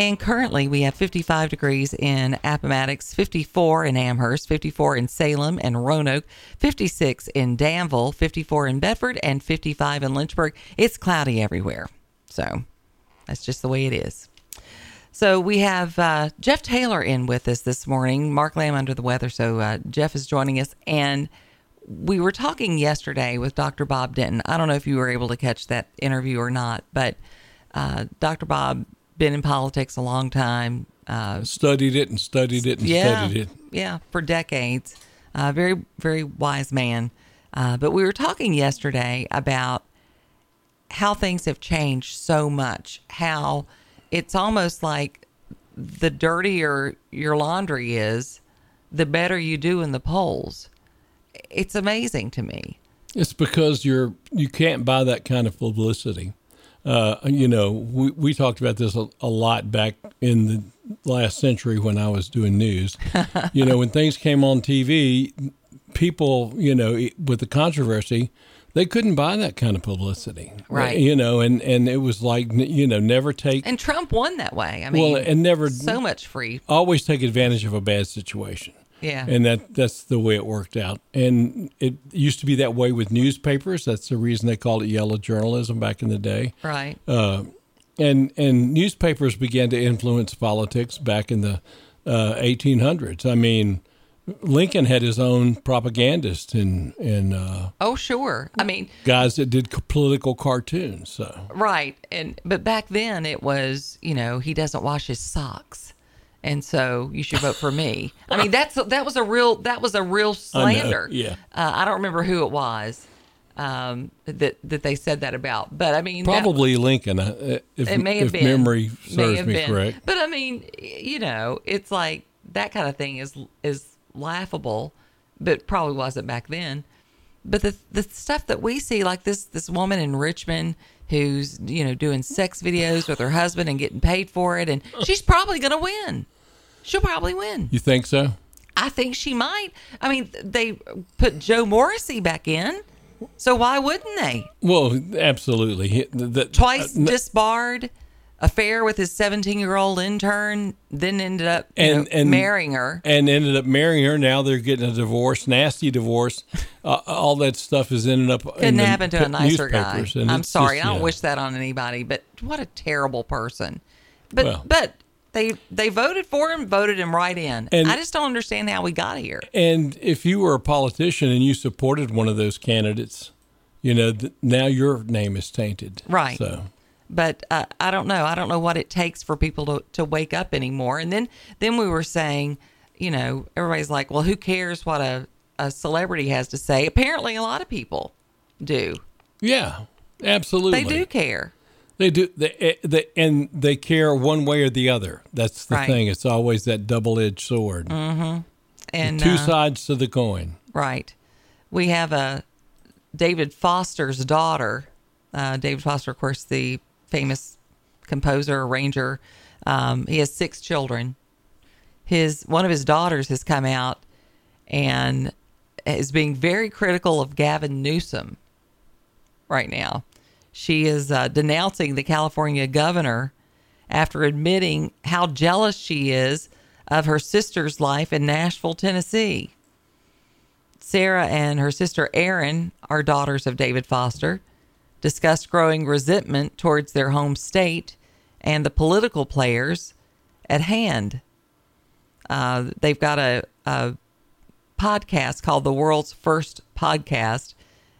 And currently, we have 55 degrees in Appomattox, 54 in Amherst, 54 in Salem and Roanoke, 56 in Danville, 54 in Bedford, and 55 in Lynchburg. It's cloudy everywhere. So that's just the way it is. So we have uh, Jeff Taylor in with us this morning. Mark Lamb under the weather, so uh, Jeff is joining us. And we were talking yesterday with Dr. Bob Denton. I don't know if you were able to catch that interview or not, but uh, Dr. Bob been in politics a long time. Uh, studied it and studied it and yeah, studied it. Yeah, for decades. Uh, very, very wise man. Uh, but we were talking yesterday about how things have changed so much. How it's almost like the dirtier your laundry is, the better you do in the polls. It's amazing to me. It's because you're you can't buy that kind of publicity. Uh, you know, we, we talked about this a, a, lot back in the last century when I was doing news. you know, when things came on TV, people, you know, with the controversy, they couldn't buy that kind of publicity, right? You know, and and it was like you know, never take. And Trump won that way. I mean, well, and never so much free. Always take advantage of a bad situation. Yeah. And that that's the way it worked out. And it used to be that way with newspapers. That's the reason they called it yellow journalism back in the day. Right. Uh, and and newspapers began to influence politics back in the uh, 1800s. I mean, Lincoln had his own propagandist and and uh, oh sure, I mean guys that did political cartoons. So right, and but back then it was you know he doesn't wash his socks, and so you should vote for me. I mean that's that was a real that was a real slander. I yeah, uh, I don't remember who it was um, that that they said that about, but I mean probably that, Lincoln. Uh, if, it may have if been memory serves me been. correct. But I mean, you know, it's like that kind of thing is is laughable, but probably wasn't back then. But the the stuff that we see, like this this woman in Richmond who's you know doing sex videos with her husband and getting paid for it, and she's probably going to win. She'll probably win. You think so? I think she might. I mean, they put Joe Morrissey back in, so why wouldn't they? Well, absolutely. The, the, Twice uh, disbarred affair with his 17 year old intern, then ended up and, know, and marrying her. And ended up marrying her. Now they're getting a divorce, nasty divorce. Uh, all that stuff is ended up couldn't happen to a nicer guy. I'm sorry, just, I don't yeah. wish that on anybody, but what a terrible person. But well, but they they voted for him, voted him right in. And, I just don't understand how we got here. And if you were a politician and you supported one of those candidates, you know, th- now your name is tainted. Right. So but uh, I don't know. I don't know what it takes for people to, to wake up anymore. And then then we were saying, you know, everybody's like, well, who cares what a, a celebrity has to say? Apparently, a lot of people do. Yeah, absolutely. They do care. They do. They, eh, they and they care one way or the other. That's the Right. thing. It's always that double-edged sword. Mm-hmm. And Two uh, sides to the coin. Right. We have a David Foster's daughter. Uh, David Foster, of course, the famous composer, arranger. Um, he has six children. His one of his daughters has come out and is being very critical of Gavin Newsom right now. She is uh, denouncing the California governor after admitting how jealous she is of her sister's life in Nashville, Tennessee. Sara and her sister Erin are daughters of David Foster, discussed growing resentment towards their home state and the political players at hand. Uh, they've got a, a podcast called The World's First Podcast.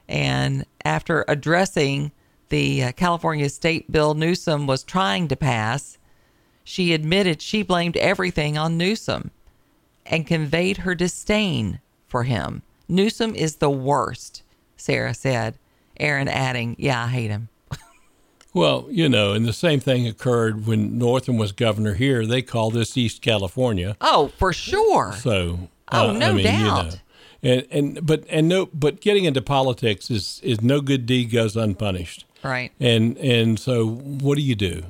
And after addressing the uh, California state bill Newsom was trying to pass, she admitted she blamed everything on Newsom and conveyed her disdain for him. Newsom is the worst, Sara said. Erin adding, Yeah, I hate him. Well, you know, and the same thing occurred when Northam was governor here. They call this East California. Oh, for sure. So, Oh, uh, no I mean, doubt. You know, and and but and no, but getting into politics is is no good deed goes unpunished. Right. And and so, what do you do?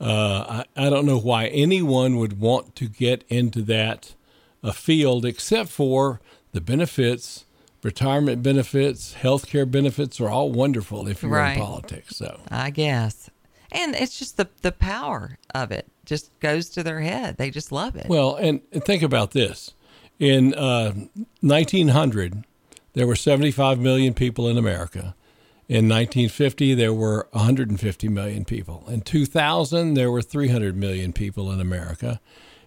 Uh, I I don't know why anyone would want to get into that uh, field except for the benefits. Retirement benefits, health care benefits are all wonderful if you're Right. in politics. So I guess. And it's just the the power of it just goes to their head. They just love it. Well, and, and think about this. In uh, 1900, there were 75 million people in America. In 1950, there were 150 million people. In 2000, there were 300 million people in America.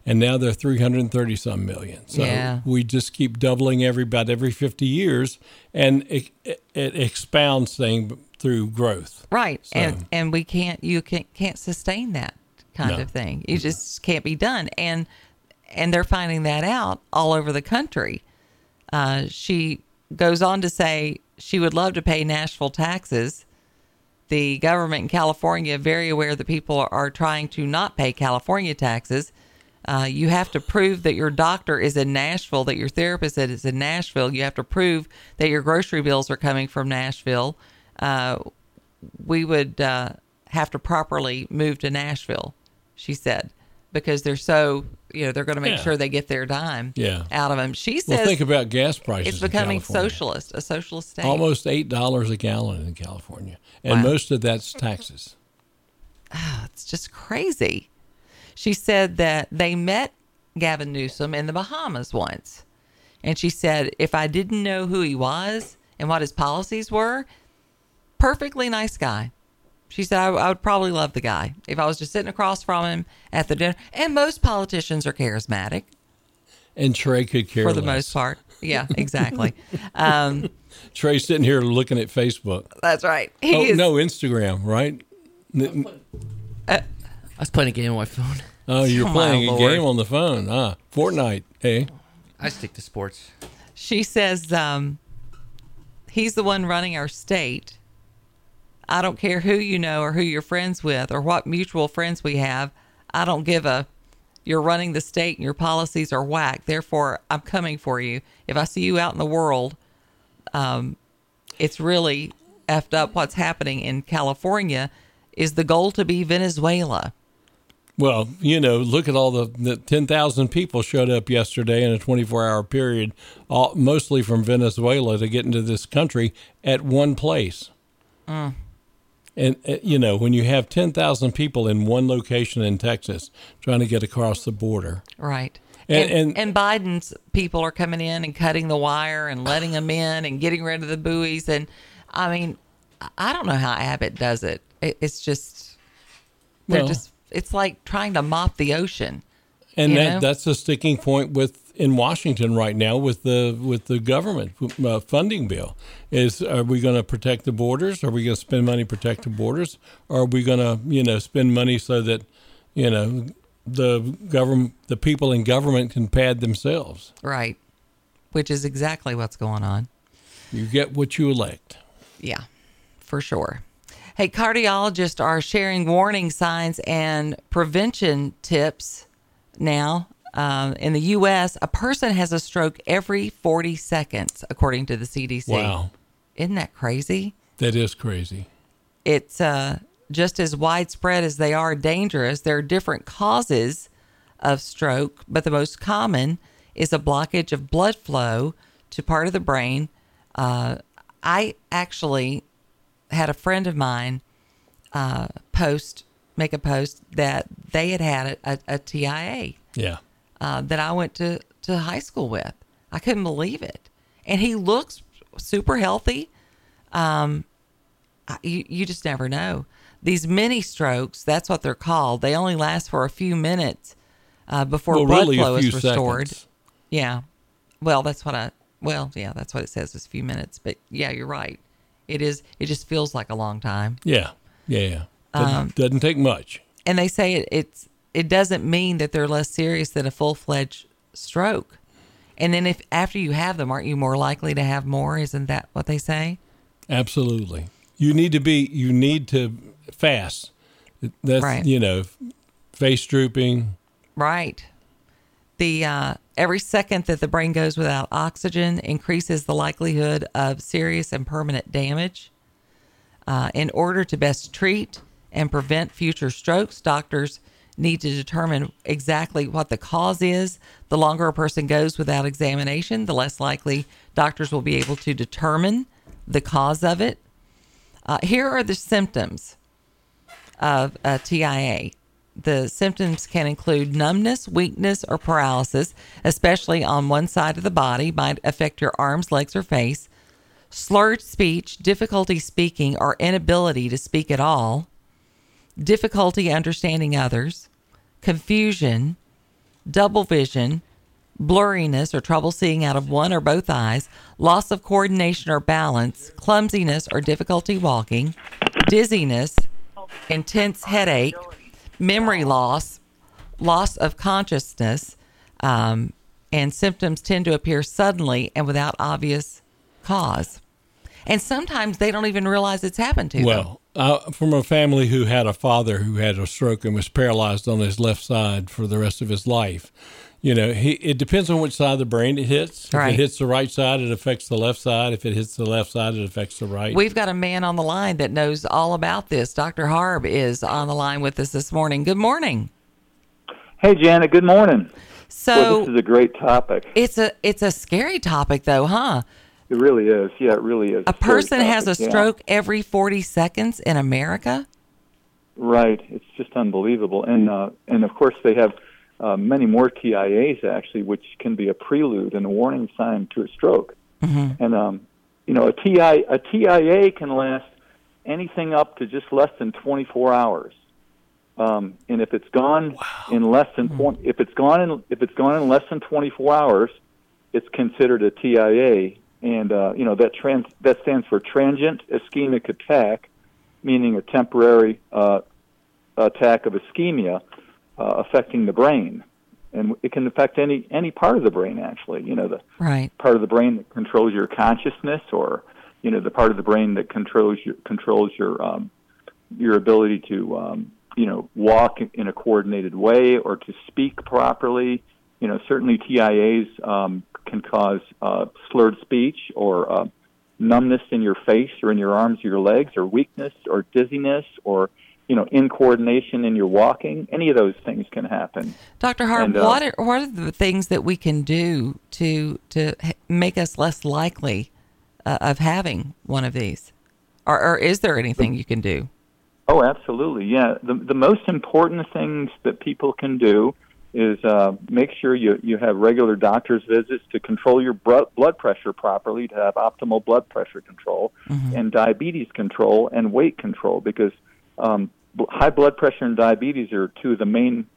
And now they're 330 some million. So Yeah. we just keep doubling every about every 50 years, and it, it, it expounds thing through growth. right. So- And and we can't you can't can't sustain that kind No. of thing. It just can't be done. And and they're finding that out all over the country. Uh, she goes on to say she would love to pay Nashville taxes. The government in California very aware that people are trying to not pay California taxes. Uh, you have to prove that your doctor is in Nashville, that your therapist is in Nashville. You have to prove that your grocery bills are coming from Nashville. Uh, we would uh, have to properly move to Nashville, she said, because they're so, you know, they're going to make Yeah. sure they get their dime Yeah. out of them. She says, Well, think about gas prices. it's becoming socialist, a socialist state. Almost eight dollars a gallon in California, and Wow. most of that's taxes. Oh, It's just crazy. She said that they met Gavin Newsom in the Bahamas once. And she said, if I didn't know who he was and what his policies were, perfectly nice guy. She said, I, I would probably love the guy if I was just sitting across from him at the dinner. And most politicians are charismatic And Trey could care for the less. most part. Yeah, exactly. um, Trey's sitting here looking at Facebook. that's right. He Oh is, no, Instagram, right? N- I was playing a game on my phone. Oh, you're Oh, my playing a Lord. game on the phone. Ah, Fortnite. Hey, I stick to sports. She says um, he's the one running our state. I don't care who you know or who you're friends with or what mutual friends we have. I don't give a. You're running the state and your policies are whack. Therefore, I'm coming for you. If I see you out in the world, um, it's really effed up what's happening in California. Is the goal to be Venezuela? Well, you know, look at all the, the ten thousand people showed up yesterday in a 24 hour period, all, mostly from Venezuela to get into this country at one place. Mm. And uh, you know, when you have ten thousand people in one location in Texas trying to get across the border, Right. And- And, and- and, Biden's people are coming in and cutting the wire and letting them in and getting rid of the buoys. And I mean, I don't know how Abbott does it. it it's just, they're Well- just, it's like trying to mop the ocean. and that that's a sticking point with in Washington right now with the with the government uh, funding bill. Is are we going to protect the borders? Are we going to spend money to protect the borders? Or are we going to you know spend money so that you know the government the people in government can pad themselves? Right. Which is exactly what's going on. You get what you elect. Yeah, for sure. Hey, cardiologists are sharing warning signs and prevention tips now. Um, in the U.S., a person has a stroke every 40 seconds, according to the CDC. Wow, Isn't that crazy? that is crazy. It's uh, just as widespread as they are dangerous. There are different causes of stroke, but the most common is a blockage of blood flow to part of the brain. Uh, I actually had a friend of mine uh, post, make a post that they had had a, a, a TIA Yeah. uh, that I went to, to high school with. I couldn't believe it. And he looks super healthy. Um, I- you, you just never know. These mini strokes, that's what they're called. They only last for a few minutes uh, before Well, blood really, flow is restored. seconds. Yeah. Well, that's what I, well, yeah, that's what it says is a few minutes. But yeah, you're right. It is, it just feels like a long time. Yeah. Yeah. yeah. Doesn't, Um, doesn't take much. and they say it, it's it doesn't mean that they're less serious than a full fledged stroke. And then if after you have them, aren't you more likely to have more? Isn't that what they say? Absolutely. You need to be. You need to fast. That's Right. you know, face drooping. Right. The uh, every second that the brain goes without oxygen increases the likelihood of serious and permanent damage. Uh, in order to best treat and prevent future strokes, doctors need to determine exactly what the cause is. The longer a person goes without examination, the less likely doctors will be able to determine the cause of it. Uh, here are the symptoms of a TIA the symptoms can include numbness, weakness, or paralysis, especially on one side of the body, might affect your arms, legs, or face. Slurred speech, difficulty speaking, or inability to speak at all, difficulty understanding others, confusion, double vision, blurriness or trouble seeing out of one or both eyes, loss of coordination or balance, clumsiness or difficulty walking, dizziness, intense headache, memory loss, loss of consciousness, um, and symptoms tend to appear suddenly and without obvious cause. And sometimes they don't even realize it's happened to them. Well, uh, from a family who had a father who had a stroke and was paralyzed on his left side for the rest of his life. You know, he, it depends on which side of the brain it hits. If Right. it hits the right side, it affects the left side. If it hits the left side, it affects the right. We've got a man on the line that knows all about this. Dr. Harb is on the line with us this morning. Good morning. Hey, Janet. Good morning. So well, this is a great topic. it's a it's a scary topic though, huh? It really is. Yeah, it really is. A It's very person has a topic, yeah. stroke every 40 seconds in America? Right. It's just unbelievable. And uh, and of course they have uh, many more TIAs actually, which can be a prelude and a warning sign to a stroke. Mm-hmm. And um, you know, a TI a TIA can last anything up to just less than 24 hours. Um, and if it's gone in less than Hmm. if it's gone in if it's gone in less than 24 hours, it's considered a TIA. And uh, you know that trans that stands for transient ischemic attack, meaning a temporary uh, attack of ischemia uh, affecting the brain, and it can affect any any part of the brain actually. You know the Right. part of the brain that controls your consciousness, or you know the part of the brain that controls your controls your um, your ability to um, you know walk in a coordinated way or to speak properly. You know certainly TIAs um, can cause uh, slurred speech or uh, numbness in your face or in your arms or your legs or weakness or dizziness or you know in coordination in your walking. Any of those things can happen. Dr. Harb, And, uh, what are what are the things that we can do to to make us less likely uh, of having one of these? Or, or is there anything you can do? Oh, absolutely. Yeah. The, the most important things that people can do is uh, make sure you, you have regular doctor's visits to control your bro- blood pressure properly, to have optimal blood pressure control, and diabetes control and weight control, because um, b- high blood pressure and diabetes are two of the main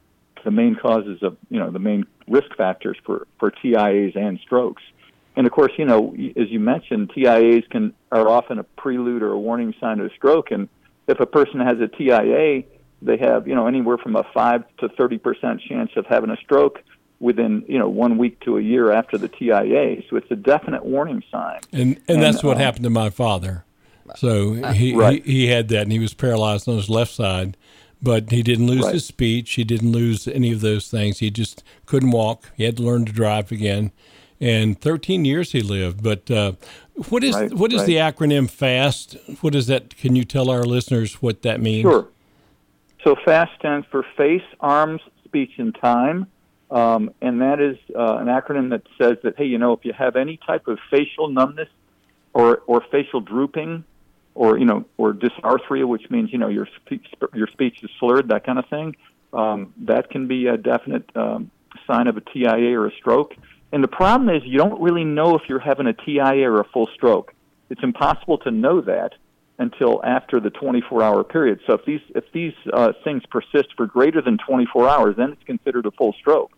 the main causes of you know the main risk factors for for TIAs and strokes. And of course, you know, y- as you mentioned, TIAs can are often a prelude or a warning sign of a stroke. And if a person has a TIA, they have you know anywhere from a five to thirty percent chance of having a stroke within you know one week to a year after the TIA. So it's a definite warning sign. and and that's what uh, happened to my father. So he, Right. he he had that, and he was paralyzed on his left side, but he didn't lose Right. his speech. He didn't lose any of those things. He just couldn't walk. He had to learn to drive again. And 13 years he lived. But uh, what is Right, what is right. the acronym FAST? What is that? Can you tell our listeners what that means? Sure. So FAST stands for Face, Arms, Speech, and Time. Um, and that is uh, an acronym that says that, hey, you know, if you have any type of facial numbness or, or facial drooping or, you know, or dysarthria, which means, you know, your speech, your speech is slurred, that kind of thing, um, that can be a definite um, sign of a TIA or a stroke. And the problem is you don't really know if you're having a TIA or a full stroke. It's impossible to know that until after the 24-hour period. So if these if these uh, things persist for greater than 24 hours, then it's considered a full stroke.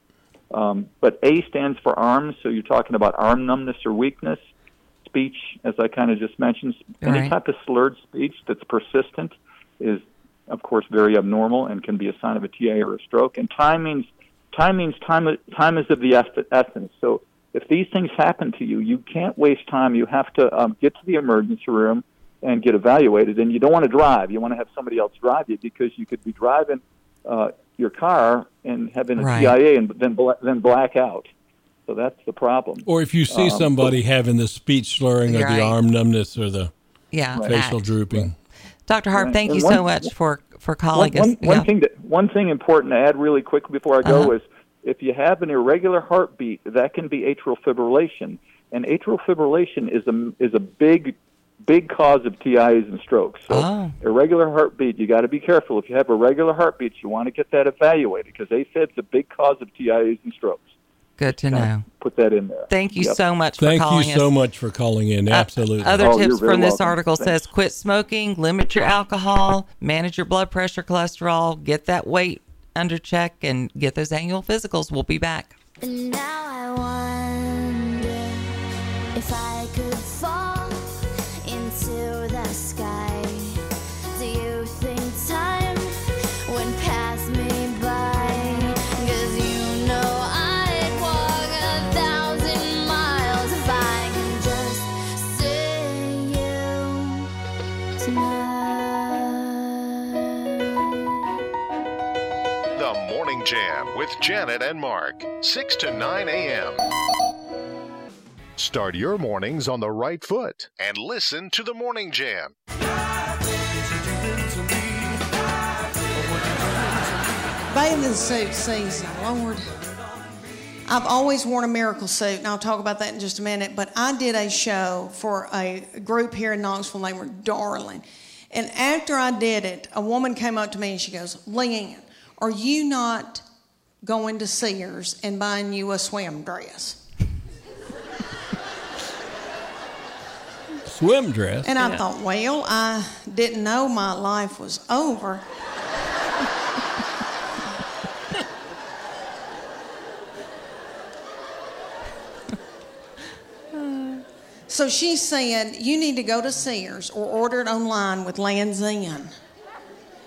Um, but A stands for arms, so you're talking about arm numbness or weakness. Speech, as I kind of just mentioned, any Right. type of slurred speech that's persistent is, of course, very abnormal and can be a sign of a TA or a stroke. And time means time means time. Time is of the essence. So if these things happen to you, you can't waste time. You have to um, get to the emergency room and get evaluated. And you don't want to drive. You want to have somebody else drive you because you could be driving uh, your car and having a Right. TIA and then bla- then black out. So that's the problem. Or if you see Um, somebody having the speech slurring or Right. the arm numbness or the Yeah. facial act. drooping. Dr. Harb, Right. thank you And so much for, for calling one, us. one Yeah. thing that one thing important to add really quick before I go Uh-huh. is if you have an irregular heartbeat, that can be atrial fibrillation, and atrial fibrillation is a is a big big cause of TIAs and strokes. So Oh. irregular heartbeat, you got to be careful. If you have irregular heartbeats, you want to get that evaluated because AFib's a big cause of TIAs and strokes. Good to know. Put that in there. Thank you Yep. so much for calling. Thank calling you us. so much for calling in. Uh, Absolutely. Other Oh, tips from this welcome. article Thanks. says quit smoking, limit your alcohol, manage your blood pressure, cholesterol, get that weight under check, and get those annual physicals. We'll be back. With Janet and Mark, 6 to 9 a.m. Start your mornings on the right foot and listen to the Morning Jam. Bathing suit season, Lord. I've always worn a miracle suit, and I'll talk about that in just a minute. But I did a show for a group here in Knoxville named were Darling. And after I did it, a woman came up to me and she goes, Leanne, are you not going to Sears and buying you a swim dress? Swim dress. And I thought, well, I didn't know my life was over. so she said, you need to go to Sears or order it online with Lands End.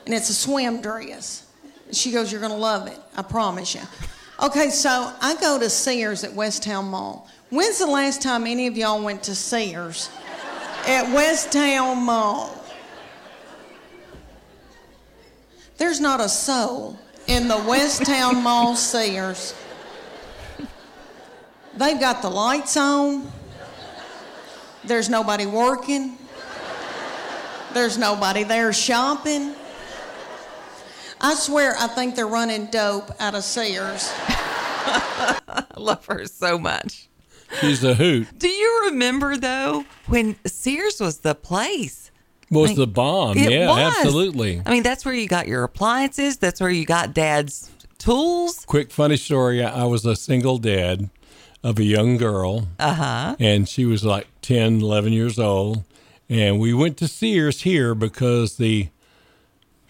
And it's a swim dress. She goes, you're going to love it. I promise you. Okay, so I go to Sears at West Town Mall. When's the last time any of y'all went to Sears? at West Town Mall. There's not a soul in the West Town Mall Sears. They've got the lights on. There's nobody working. There's nobody there shopping. I swear, I think they're running dope out of Sears. I love her so much. She's a hoot. Do you remember though when Sears was the place? Was Like, the bomb? It yeah, was. absolutely. I mean, that's where you got your appliances. That's where you got Dad's tools. Quick funny story. I I was a single dad of a young girl. Uh huh. and she was like 10 11 years old and we went to sears here because the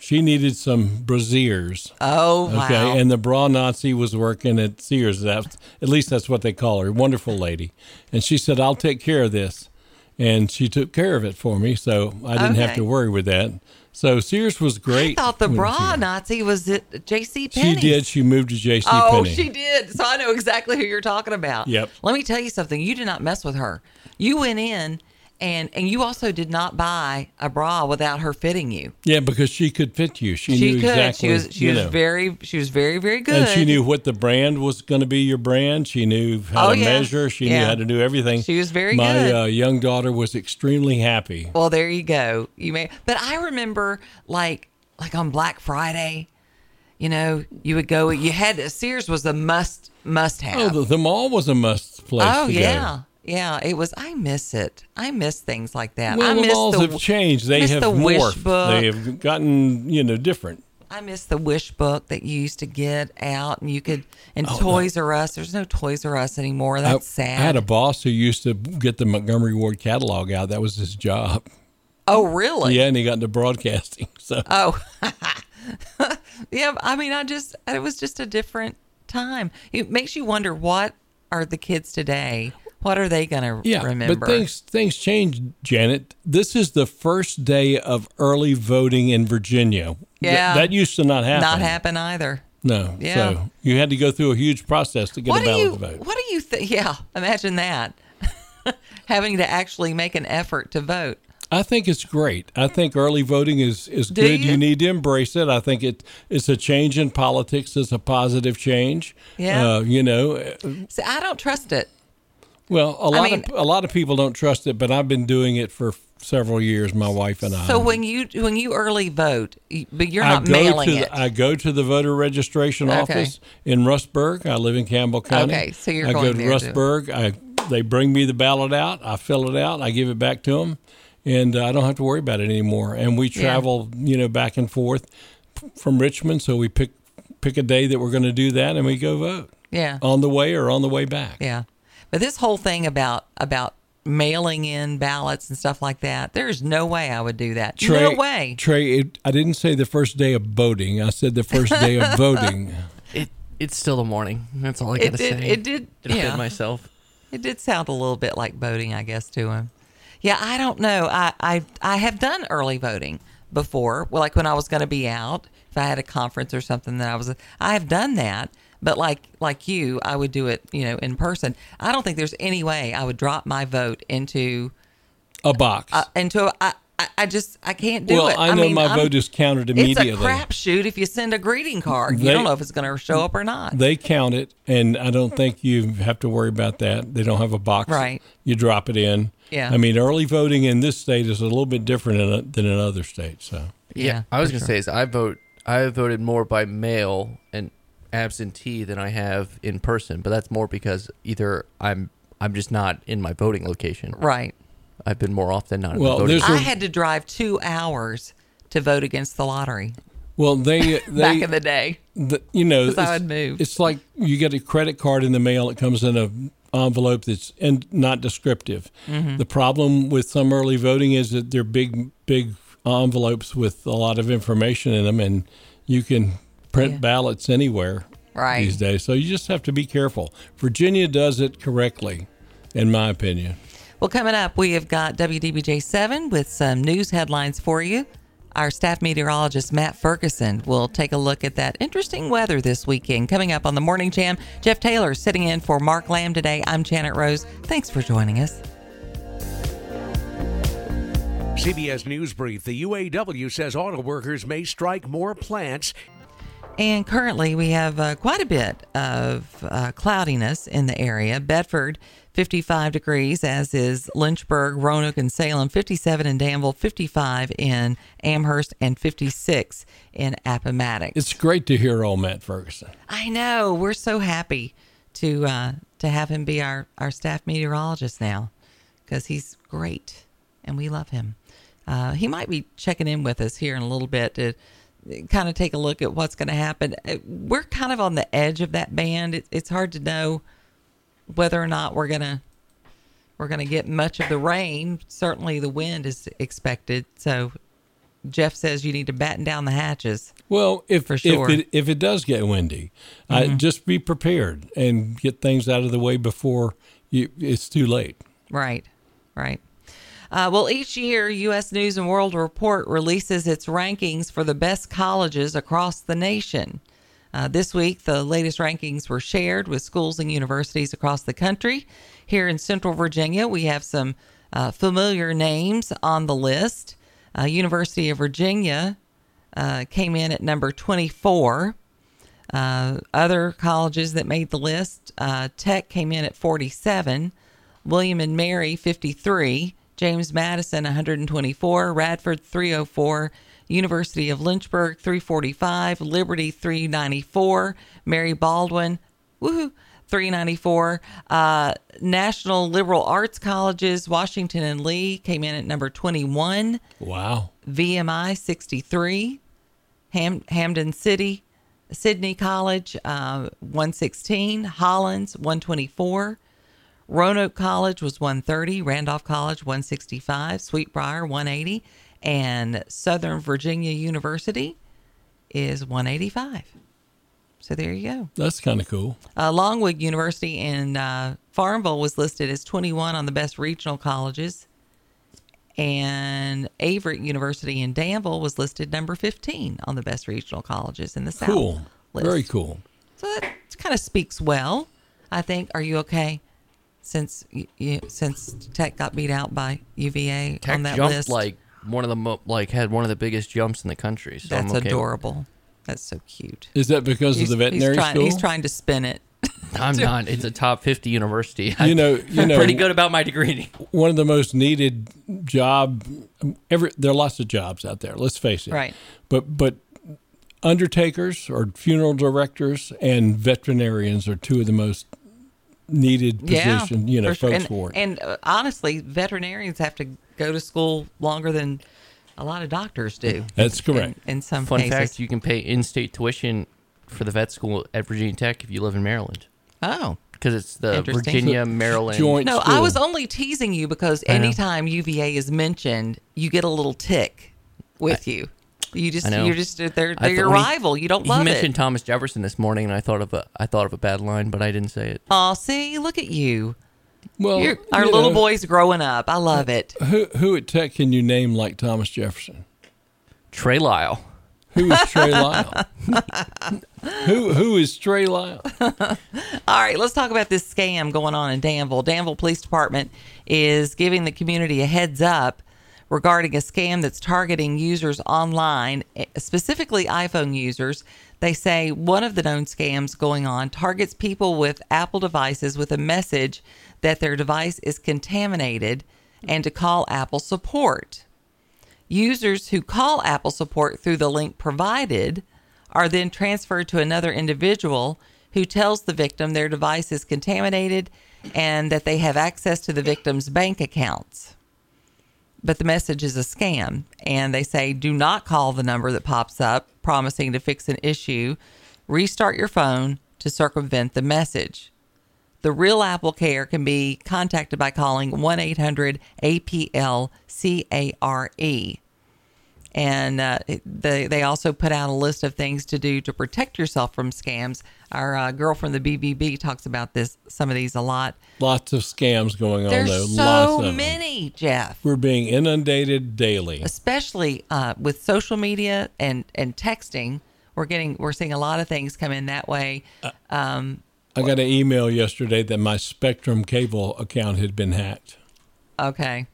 she needed some brassiers Oh wow. okay and the bra nazi was working at sears that's, at least that's what they call her wonderful lady and she said i'll take care of this and she took care of it for me so i didn't have to worry with that so sears was great I thought the when it was bra. Nazi was at J.C. she did she moved to jc Oh, she did. So I know exactly who you're talking about. Yep. Let me tell you something. You did not mess with her. You went in and and you also did not buy a bra without her fitting you. yeah because she could fit you she, She knew could. exactly she was she was know. very she was very very good. And she knew what the brand was going to be your brand. She knew how Oh, to yeah. measure. She knew how to do everything. She was very My good. uh, young daughter was extremely happy. Well, there you go. You may, but I remember like like on Black Friday, you know, you would go. You had Sears was a must must have. Oh, the, the mall was a must place. Oh, yeah. Go. Yeah, it was. I miss it. I miss things like that. Well, I the miss malls the, have changed. They have the morphed. They have gotten you know different. I miss the wish book that you used to get out, and you could. And Oh, Toys R Us. There's no Toys R Us anymore. That's I, sad. I had a boss who used to get the Montgomery Ward catalog out. That was his job. oh, really? Yeah, and he got into broadcasting. So Oh, yeah. I mean, I just it was just a different time. It makes you wonder what are the kids today? What are they going to Yeah, remember? but things things changed, Janet. This is the first day of early voting in Virginia. Th- Yeah. that used to not happen. not happen either. No, Yeah. so you had to go through a huge process to get What a ballot you to vote. What do you think? Yeah, imagine that. Having to actually make an effort to vote. I think it's great. I think early voting is is Do good. you? You? need to embrace it. I think it it's a change in politics. It's a positive change. Yeah. Uh, you know, See, I don't trust it. Well, a lot mean- of a lot of people don't trust it, but I've been doing it for several years. My wife and I. So when you when you early vote, but you're I not mailing to it. I go to the voter registration Okay. office in Rustburg. I live in Campbell County. Okay, so you're I going go to there, too. Rustburg. I they bring me the ballot out. I fill it out. I give it back to them, and uh, I don't have to worry about it anymore. And we Yeah. travel, you know, back and forth from Richmond, so we pick pick a day that we're going to do that, and we go vote Yeah. on the way or on the way back. Yeah. But this whole thing about about mailing in ballots and stuff like that, there's no way I would do that. Trey, no way. Trey, it, I didn't say the first day of voting. I said the first day of voting. It it's still the morning. That's all I gotta say. it did to defend yeah. myself. It did sound a little bit like voting, I guess, to him. Yeah, I don't know. I I, I have done early voting before, like when I was going to be out, if I had a conference or something that I was, I have done that. But like like you, I would do it, you know, in person. I don't think there's any way I would drop my vote into A box. uh, into. a- I, I I just I can't do well, it. Well, I know mean, my I'm- vote is counted immediately. It's immediately. a crapshoot if you send a greeting card. You don't know if it's going to show up or not. They count it, and I don't think you have to worry about that. They don't have a box. Right. You drop it in. Yeah. I mean, early voting in this state is a little bit different in, than in other states. So. yeah, I was gonna sure. say is I vote. I have voted more by mail and absentee than I have in person, but that's more because either I'm I'm just not in my voting location. right. I've been more often not. Well, in the voting there's a- I had to drive two hours to vote against the lottery Well, they back in the day. the, you know 'Cause I it's- would move. It's like you get a credit card in the mail. It comes in a envelope that's and not descriptive. Mm-hmm. The problem with some early voting is that they're big big envelopes with a lot of information in them, and you can print Yeah. ballots anywhere Right. these days. So you just have to be careful. Virginia does it correctly, in my opinion. Well, coming up, we have got WDBJ7 with some news headlines for you. Our staff meteorologist, Matt Ferguson, will take a look at that interesting weather this weekend. Coming up on the Morning Jam, Jeff Taylor sitting in for Mark Lamb today. I'm Janet Rose. Thanks for joining us. CBS News Brief. The UAW says auto workers may strike more plants And currently, we have uh, quite a bit of uh, cloudiness in the area. Bedford, 55 degrees, as is Lynchburg, Roanoke, and Salem, 57 in Danville, 55 in Amherst, and 56 in Appomattox. It's great to hear old Matt Ferguson. I know. We're so happy to uh, to have him be our, our staff meteorologist now because he's great and we love him. Uh, he might be checking in with us here in a little bit to kind of take a look at what's going to happen. Uh, We're kind of on the edge of that band. It, it's hard to know whether or not we're gonna we're gonna get much of the rain. Certainly, the wind is expected. So, Jeff says you need to batten down the hatches. Well, if For sure. Mm-hmm. if it if it does get windy, uh, just be prepared and get things out of the way before you, it's too late. Right, right. Uh, well, each year, U.S. News and World Report releases its rankings for the best colleges across the nation. Uh, this week, the latest rankings were shared with schools and universities across the country. Here in Central Virginia, we have some uh, familiar names on the list. Uh, University of Virginia uh, came in at number 24. Uh, other colleges that made the list Tech came in at 47, William and Mary 53, James Madison 124, Radford 304, University of Lynchburg 345, Liberty 394, Mary Baldwin, woohoo, 394. Uh, National Liberal Arts Colleges, Washington and Lee came in at number 21. Wow. VMI 63, Ham, Hampden City, Sydney College uh, 116, Hollins 124, Roanoke College was 130, Randolph College 165, Sweetbriar 180, and Southern Virginia University is 185. So there you go. That's kind of cool. Uh, Longwood University in uh, Farmville was listed as 21 on the best regional colleges, and Averett University in Danville was listed number 15 on the best regional colleges in the South. Cool. list. Very cool. So that kind of speaks well. I think. Are you okay? Since you, you, since Tech got beat out by UVA Tech on that jumped list, like one of the mo- like had one of the biggest jumps in the country. So that's I'm okay. adorable. That's so cute. Is that because He's, of the veterinary he's trying, school? He's trying to spin it. I'm not. It's a top 50 university. You know, you know, pretty good about my degree. one of the most needed job. Every there are lots of jobs out there. Let's face it. Right. But but undertakers or funeral directors and veterinarians are two of the most needed position. you know, for sure. folks and, for it. And uh, honestly, veterinarians have to go to school longer than a lot of doctors do. That's correct. In, in some Fun cases. fact: you can pay in-state tuition for the vet school at Virginia Tech if you live in Maryland, oh. because it's the Virginia Maryland Joint No, I was only teasing you because anytime UVA is mentioned, you get a little tick with you. You just know. you're just they're they're I your thought he- rival. You don't love He love mentioned it. Thomas Jefferson this morning, and I thought of a I thought of a bad line, but I didn't say it. Oh, see, look at you. well, You're, our you little know, boy's growing up. I love it. Uh, who, who at Tech can you name like Thomas Jefferson? Trey Lyle. Who is Trey Lyle? who who is Trey Lyle? All right, let's talk about this scam going on in Danville. Danville Police Department is giving the community a heads up regarding a scam that's targeting users online, eh, specifically iPhone users. They say one of the known scams going on targets people with Apple devices with a message that their device is contaminated and to call Apple support. Users who call Apple support through the link provided are then transferred to another individual who tells the victim their device is contaminated and that they have access to the victim's bank accounts. But the message is a scam, and they say do not call the number that pops up promising to fix an issue. Restart your phone to circumvent the message. The real AppleCare can be contacted by calling 1 800 APL CARE. And uh, they, they also put out a list of things to do to protect yourself from scams. Our uh, girl from the BBB talks about this, some of these a lot. Lots of scams going on There's though. so Lots of them. many, Jeff We're being inundated daily. especially uh, with social media and and texting. We're getting we're seeing a lot of things come in that way. Um, I got an email yesterday that my Spectrum cable account had been hacked. okay,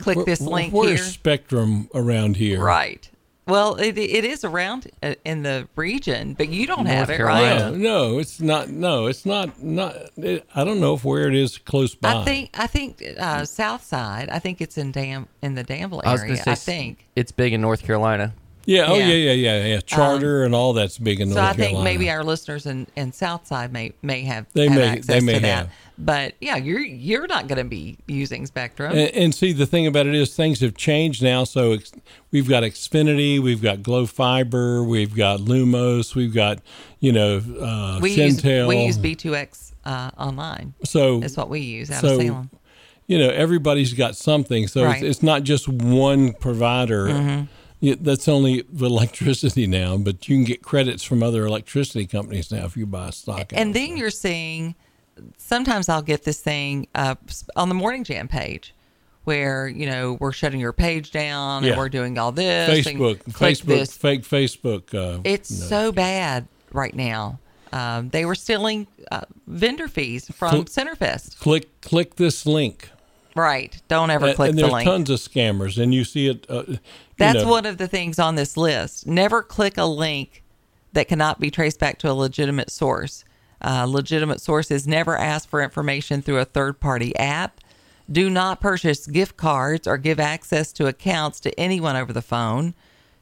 click this Where- link Where's here. Spectrum around here? Right. Well, it, it is around uh, in the region, but you don't have North it, right? No, no, it's not. No, it's not. Not. It, I don't know if where it is close by. I think I think uh, South Side. I think it's in Dam in the Danville I was area. going to say I s- think. it's big in North Carolina. Yeah. Oh Yeah. yeah. Yeah. Yeah. Yeah. Charter and all that's big in North Carolina. So I think Carolina. maybe our listeners in, in Southside may may have, They have may- access they may to that. have. But yeah, you're you're not going to be using Spectrum. And, and see, the thing about it is, things have changed now. So ex- we've got Xfinity, we've got Glo Fiber, we've got Lumos, we've got you know uh, we use we use B2X uh, online. so That's what we use out so of Salem. you know everybody's got something. So Right. Mm-hmm. it's, it's not just one provider. Yeah, that's only electricity now, but you can get credits from other electricity companies now if you buy stock. And then you're seeing sometimes I'll get this thing uh, on the Morning Jam page where you know we're shutting your page down Yeah. and we're doing all this. Facebook, Facebook, this. fake Facebook. Uh, It's no. so bad right now. Um, they were stealing uh, vendor fees from Cl- Centerfest. click click this link. Right. Don't ever click and the there's tons of scammers, and you see it. Uh, you That's know, one of the things on this list. Never click a link that cannot be traced back to a legitimate source. Uh, legitimate sources never ask for information through a third party app. Do not purchase gift cards or give access to accounts to anyone over the phone.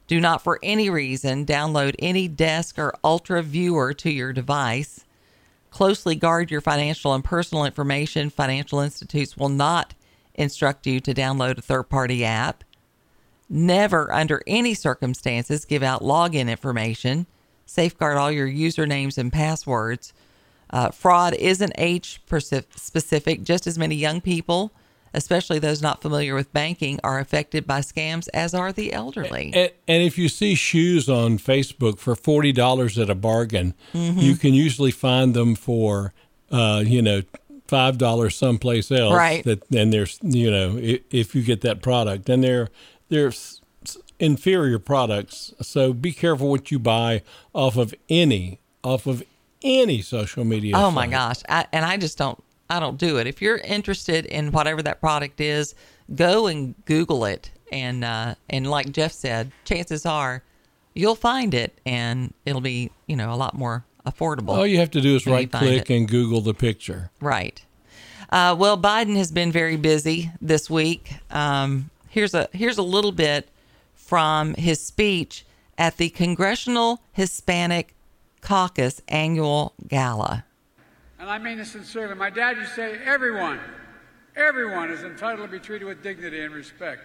Do not, for any reason, download AnyDesk or UltraViewer to your device. Closely guard your financial and personal information. Financial institutes will not instruct you to download a third party app. Never, under any circumstances, give out login information. Safeguard all your usernames and passwords. Uh, fraud isn't age specific. Just as many young people, especially those not familiar with banking, are affected by scams as are the elderly. And, and if you see shoes on Facebook for forty dollars at a bargain, Mm-hmm. you can usually find them for, uh, you know, five dollars someplace else. Right. That and there's you know if, if you get that product, and they're they're inferior products. So be careful what you buy off of any off of any social media. Oh my gosh! I, and I just don't. I don't do it. If you're interested in whatever that product is, go and Google it. And uh, and like Jeff said, chances are you'll find it, and it'll be you know a lot more affordable. All you have to do is right click and Google the picture. Right. Uh, well, Biden has been very busy this week. Um, here's a here's a little bit from his speech at the Congressional Hispanic Caucus annual gala. And I mean this sincerely. My dad used to say, everyone Everyone is entitled to be treated with dignity and respect.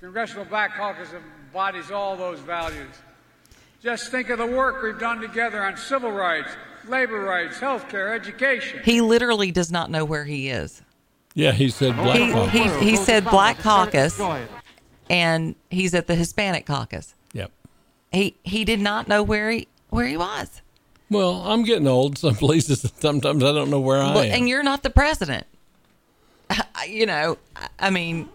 The Congressional Black Caucus embodies all those values. Just think of the work we've done together on civil rights, labor rights, health care, education. He literally does not know where he is. Yeah, he said Black He, Caucus. he, he said Black Caucus, and he's at the Hispanic Caucus. Yep. He he did not know where he where he was. Well, I'm getting old. Some places, sometimes I don't know where I Well, am. and you're not the president. you know, I- I mean,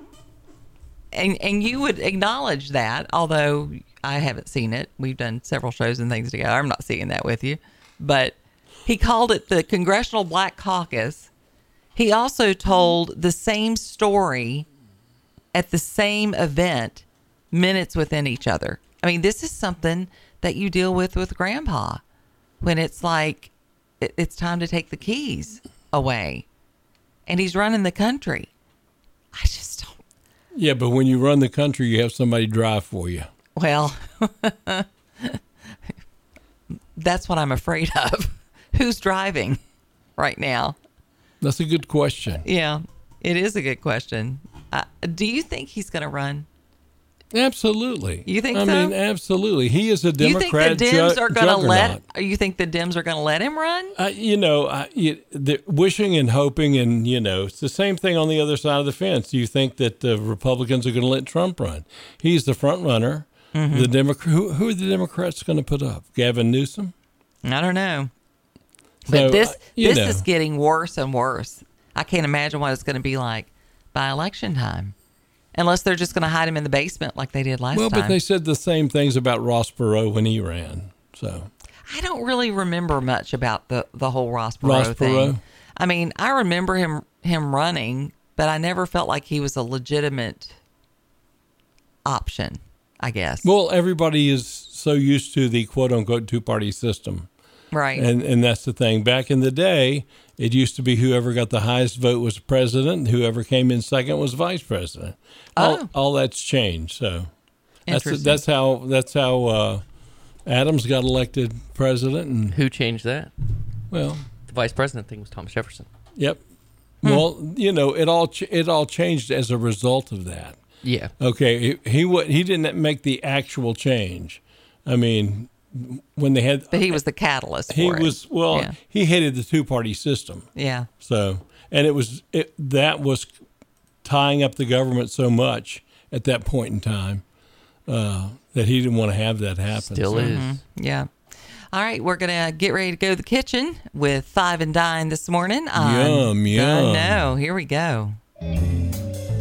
and and you would acknowledge that, although I haven't seen it. We've done several shows and things together. I'm not seeing that with you, but he called it the Congressional Black Caucus. He also told the same story at the same event, minutes within each other. I mean, this is something that you deal with with Grandpa when it's like it, it's time to take the keys away and he's running the country. I just don't. yeah, but when you run the country, you have somebody drive for you. Well, that's what I'm afraid of. Who's driving right now? That's a good question. Yeah, it is a good question. Uh, do you think he's going to run? Absolutely. You think I so? mean, absolutely. He is a Do you think the Dems ju- are going to let? you think the Dems are going to let him run? Uh, you know, uh, you, the, wishing and hoping, and you know, it's the same thing on the other side of the fence. You think that the Republicans are going to let Trump run? He's the front runner. Mm-hmm. The Democrat, who, who are the Democrats going to put up? Gavin Newsom. I don't know. So, But this uh, this know. is getting worse and worse. I can't imagine what it's going to be like by election time, unless they're just going to hide him in the basement like they did last well, time. but they said the same things about Ross Perot when he ran. So I don't really remember much about the the whole Ross Perot Ross thing. Perot? I mean, I remember him him running, but I never felt like he was a legitimate option. I guess. Well, everybody is so used to the quote unquote two party system. right. And and that's the thing. Back in the day, it used to be whoever got the highest vote was president, whoever came in second was vice president. All, Oh. all that's changed. So that's that's how that's how uh, Adams got elected president. And Who changed that? well, The vice president thing was Thomas Jefferson. yep. Hmm. Well, you know, it all ch- it all changed as a result of that. Yeah. Okay, he he, he didn't make the actual change. I mean, when they had but he was the catalyst. he for it. was well, Yeah. he hated the two party system. Yeah. So, and it was it, that was tying up the government so much at that point in time uh, that he didn't want to have that happen. Still So- is. Yeah. All right, we're gonna get ready to go to the kitchen with Five and Dine this morning. on Yum, yum. I know. Here we go.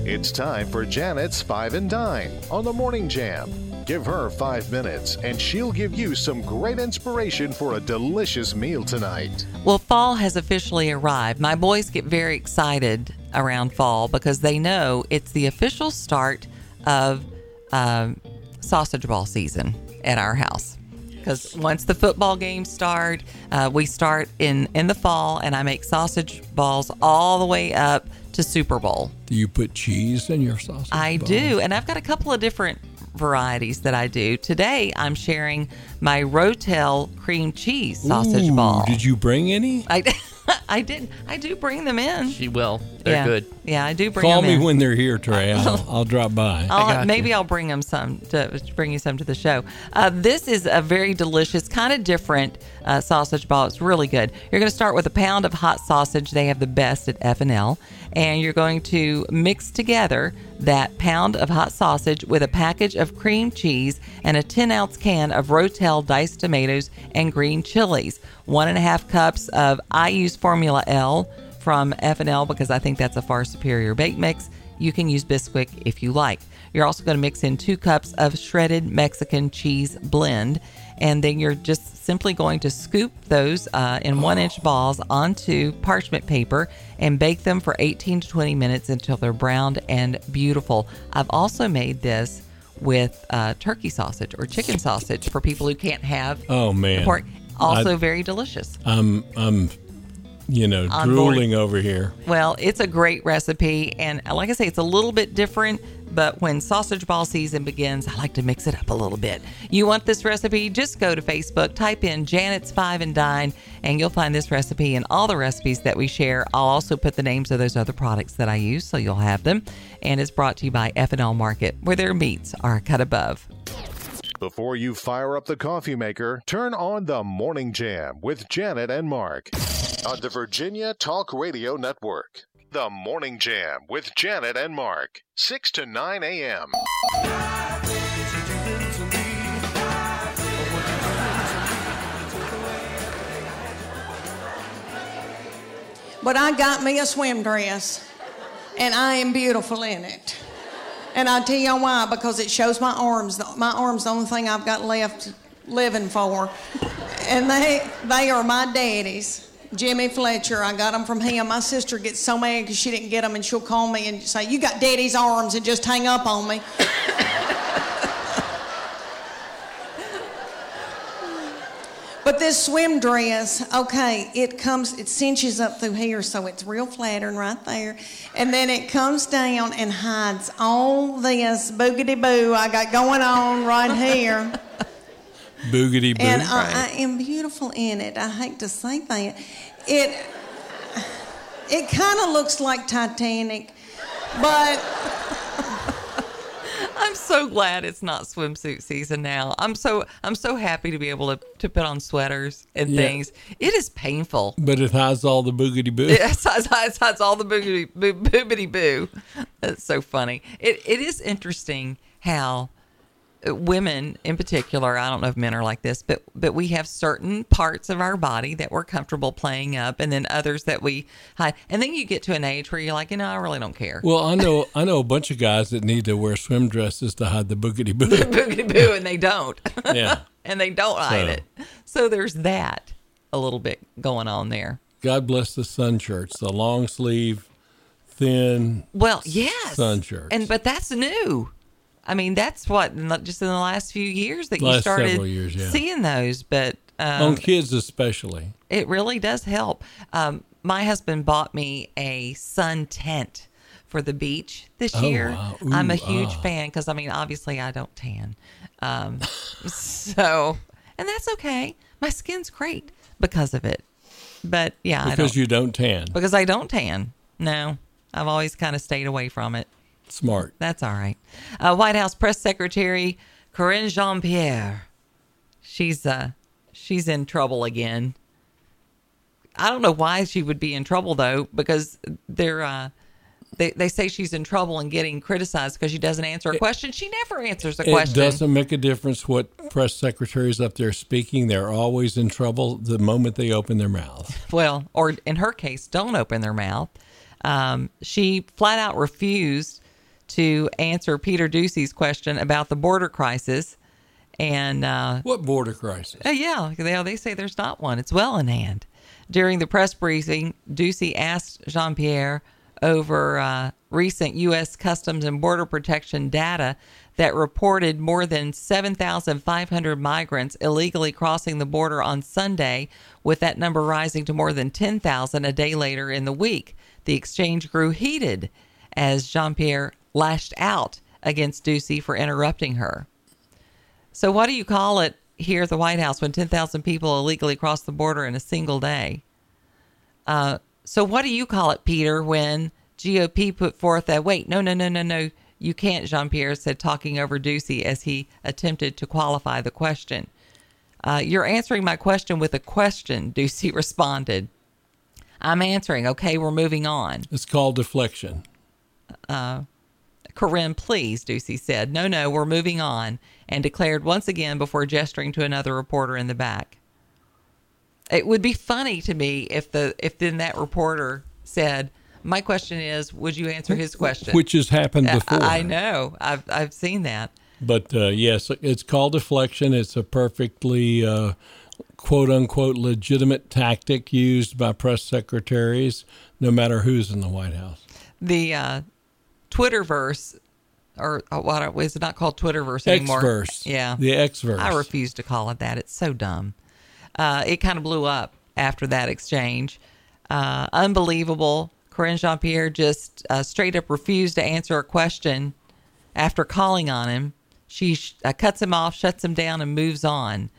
It's time for Janet's Five and Dine on the Morning Jam. Give her five minutes, and she'll give you some great inspiration for a delicious meal tonight. Well, fall has officially arrived. My boys get very excited around fall because they know it's the official start of um, sausage ball season at our house. Because once the football games start, uh, we start in in the fall, and I make sausage balls all the way up to Super Bowl. Do you put cheese in your sausage? I balls? do, and I've got a couple of different varieties that I do. Today, I'm sharing my Rotel cream cheese sausage Ooh, ball. Did you bring any? I, I did. I do bring them in. She will. They're yeah. good. Yeah, I do bring Call them me in. when they're here, Trey. I'll, I'll drop by. I'll, got maybe you. I'll bring them some to to bring you some to the show. Uh, this is a very delicious, kind of different uh, sausage ball. It's really good. You're going to start with a pound of hot sausage. They have the best at F and L, and you're going to mix together that pound of hot sausage with a package of cream cheese and a 10 ounce can of Rotel diced tomatoes and green chilies. One and a half cups of I use Formula L from F&L because I think that's a far superior bake mix. You can use Bisquick if you like. You're also going to mix in two cups of shredded Mexican cheese blend, and then you're just simply going to scoop those uh, in one inch balls onto parchment paper and bake them for 18 to 20 minutes until they're browned and beautiful. I've also made this with uh, turkey sausage or chicken sausage for people who can't have Oh man, pork. Also, I- very delicious. I'm I'm you know, On board. drooling over here. Well, it's a great recipe, and like I say, it's a little bit different. But when sausage ball season begins, I like to mix it up a little bit. You want this recipe? Just go to Facebook, type in Janet's Five and Dine, and you'll find this recipe and all the recipes that we share. I'll also put the names of those other products that I use, so you'll have them. And it's brought to you by F&L Market, where their meats are cut above. Before you fire up the coffee maker, turn on the Morning Jam with Janet and Mark on the Virginia Talk Radio Network. The Morning Jam with Janet and Mark, 6 to 9 a.m. But I got me a swim dress, and I am beautiful in it. And I'll tell y'all why, because it shows my arms. My arms, the only thing I've got left living for. And they, they are my daddy's. Jimmy Fletcher, I got them from him. My sister gets so mad because she didn't get them, and she'll call me and say, You got daddy's arms, and just hang up on me. But this swim dress, okay, it comes, it cinches up through here, so it's real flattering right there. And then it comes down and hides all this boogity boo I got going on right here. Boogity boo. And I, I am beautiful in it. I hate to say that. It, it kind of looks like Titanic, but I'm so glad it's not swimsuit season now. I'm so I'm so happy to be able to, to put on sweaters and Yeah. things. It is painful. but it hides all the boogity boo. Yes, it's, it's, it's all the boogity boo, boobity boo. That's so funny. It it is interesting how women in particular, I don't know if men are like this, but but we have certain parts of our body that we're comfortable playing up, and then others that we hide. And then you get to an age where you're like, you know, I really don't care. Well, I know I know a bunch of guys that need to wear swim dresses to hide the boogity boo. boogity boo, and they don't. yeah. and they don't hide So- it. So there's that a little bit going on there. God bless the sun shirts, the long sleeve, thin. Well, yes, sun shirts. and but that's new. I mean, that's what just in the last few years that you started years, yeah. seeing those. But um, on kids especially. it really does help. Um, my husband bought me a sun tent for the beach this Oh, year. wow. I'm a huge ah. fan because I mean, obviously, I don't tan, um, so and that's okay. My skin's great because of it. But yeah, I Because don't you don't tan. because I don't tan. No, I've always kind of stayed away from it. Smart. That's all right. Uh, White House press secretary Karine Jean Pierre. She's uh she's in trouble again. I don't know why she would be in trouble though, because they're uh they, they say she's in trouble and getting criticized because she doesn't answer a question. She never answers a question. It doesn't make a difference what press secretaries up there speaking. They're always in trouble the moment they open their mouth. well, or in her case, don't open their mouth. Um, she flat out refused to answer Peter Doocy's question about the border crisis. And uh, What border crisis? uh, yeah, they, they say there's not one. It's well in hand. During the press briefing, Doocy asked Jean Pierre over uh, recent U.S. Customs and Border Protection data that reported more than 7,500 migrants illegally crossing the border on Sunday, with that number rising to more than 10,000 a day later in the week. The exchange grew heated as Jean Pierre lashed out against Doocy for interrupting her. So, what do you call it here at the White House when 10,000 people illegally cross the border in a single day? Uh, so, what do you call it, Peter, when GOP put forth that, wait, no, no, no, no, no, you can't, Jean Pierre said, talking over Doocy as he attempted to qualify the question. Uh, you're answering my question with a question, Doocy responded. I'm answering. Okay, we're moving on. It's called deflection. Karine, please, Doocy said. No, no, we're moving on, and declared once again before gesturing to another reporter in the back. It would be funny to me if the if then that reporter said, "My question is, would you answer his question?" Which has happened Uh, before. I know. I've I've seen that. But uh, yes, it's called deflection. It's a perfectly uh, quote unquote legitimate tactic used by press secretaries, no matter who's in the White House. The uh, Twitterverse, or uh, what is it not called Twitterverse anymore? Xverse. Yeah, The Xverse. I refuse to call it that. It's so dumb. Uh, it kind of blew up after that exchange. Uh, unbelievable. Karine Jean Pierre just uh, straight up refused to answer a question after calling on him. She sh- uh, cuts him off, shuts him down, and moves on.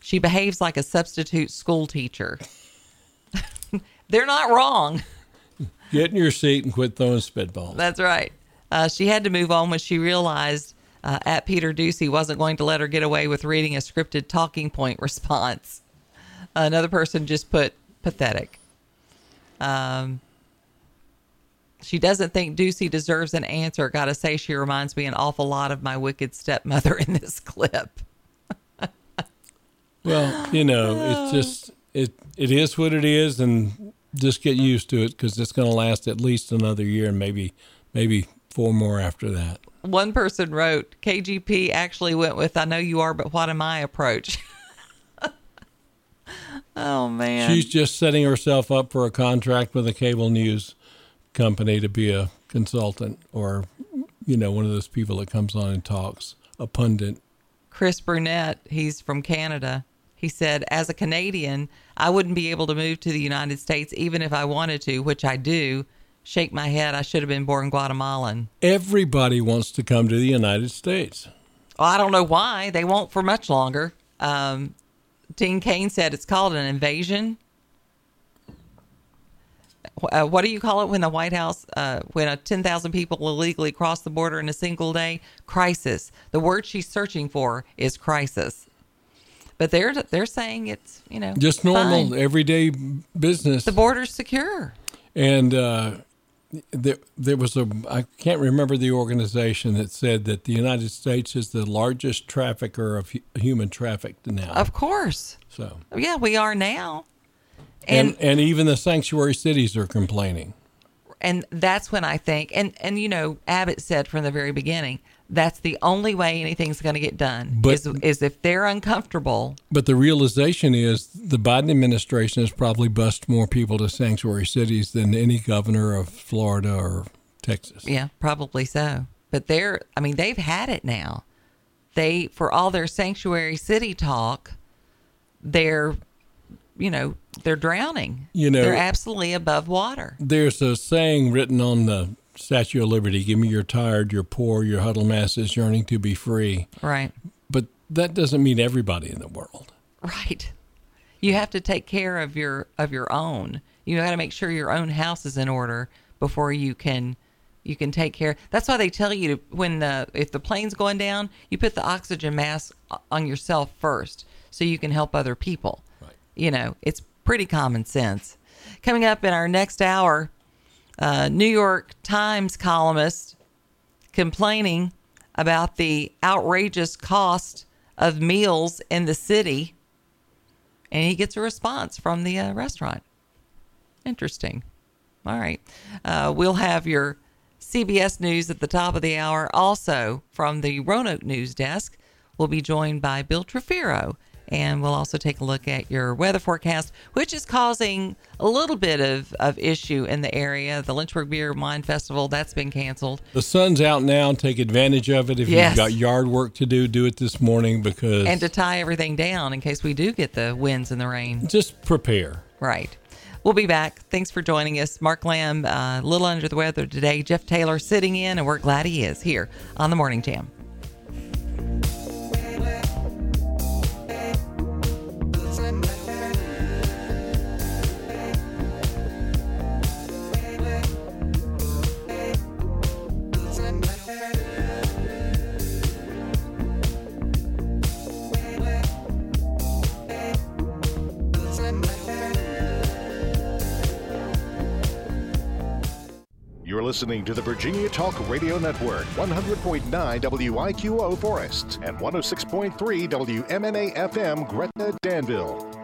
She behaves like a substitute school teacher. They're not wrong. Get in your seat and quit throwing spitballs. That's right. Uh, she had to move on when she realized uh, at Peter Doocy wasn't going to let her get away with reading a scripted talking point response. Another person just put pathetic. Um, she doesn't think Doocy deserves an answer. Gotta say, she reminds me an awful lot of my wicked stepmother in this clip. Well, you know, it's just it it is what it is, and just get used to it because it's going to last at least another year and maybe maybe four more after that. One person wrote, KGP actually went with I know you are, but what am I approach? oh, man. She's just setting herself up for a contract with a cable news company to be a consultant or, you know, one of those people that comes on and talks, a pundit. Chris Brunette, he's from Canada. He said, as a Canadian, I wouldn't be able to move to the United States even if I wanted to, which I do. Shake my head. I should have been born Guatemalan. Everybody wants to come to the United States. Well, I don't know why. They won't for much longer. Um, Dean Cain said it's called an invasion. Uh, what do you call it when the White House, uh, when a 10,000 people illegally cross the border in a single day? Crisis. The word she's searching for is crisis. But they're they're saying it's you know Just normal, fine. everyday business. The border's secure. And uh, there, there was a, I can't remember the organization that said that the United States is the largest trafficker of hu- human traffic now. Of course. So, Yeah, we are now. and, And and even the sanctuary cities are complaining. and that's when I think and and you know Abbott said from the very beginning that's the only way anything's going to get done But- is is if they're uncomfortable. But the realization is the Biden administration has probably bused more people to sanctuary cities than any governor of Florida or Texas. Yeah, probably so. But they're I mean they've had it now. They for all their sanctuary city talk, they're you know they're drowning. You know- they're absolutely above water. There's a saying written on the Statue of Liberty Give me your tired, your poor, your huddled masses yearning to be free. Right. But that doesn't mean everybody in the world. Right. You have to take care of your of your own. You got to make sure your own house is in order before you can you can take care. That's why they tell you to when the if the plane's going down, you put the oxygen mask on yourself first so you can help other people. Right. You know, it's pretty common sense. Coming up in our next hour, uh, New York Times columnist complaining about the outrageous cost of meals in the city and he gets a response from the uh, restaurant. Interesting. All right. Uh, we'll have your CBS News at the top of the hour. Also, from the Roanoke News Desk, we'll be joined by Bill Trefiro. And we'll also take a look at your weather forecast, which is causing a little bit of, of issue in the area. The Lynchburg Beer Wine Festival, that's been canceled. The sun's out now. Take advantage of it. If Yes. you've got yard work to do, do it this morning because And to tie everything down in case we do get the winds and the rain. just prepare. Right. We'll be back. Thanks for joining us. Mark Lamb, uh, a little under the weather today. Jeff Taylor sitting in, and we're glad he is here on the Morning Jam. You're listening to the Virginia Talk Radio Network, 100.9 WIQO Forest and 106.3 WMNA FM Gretna Danville.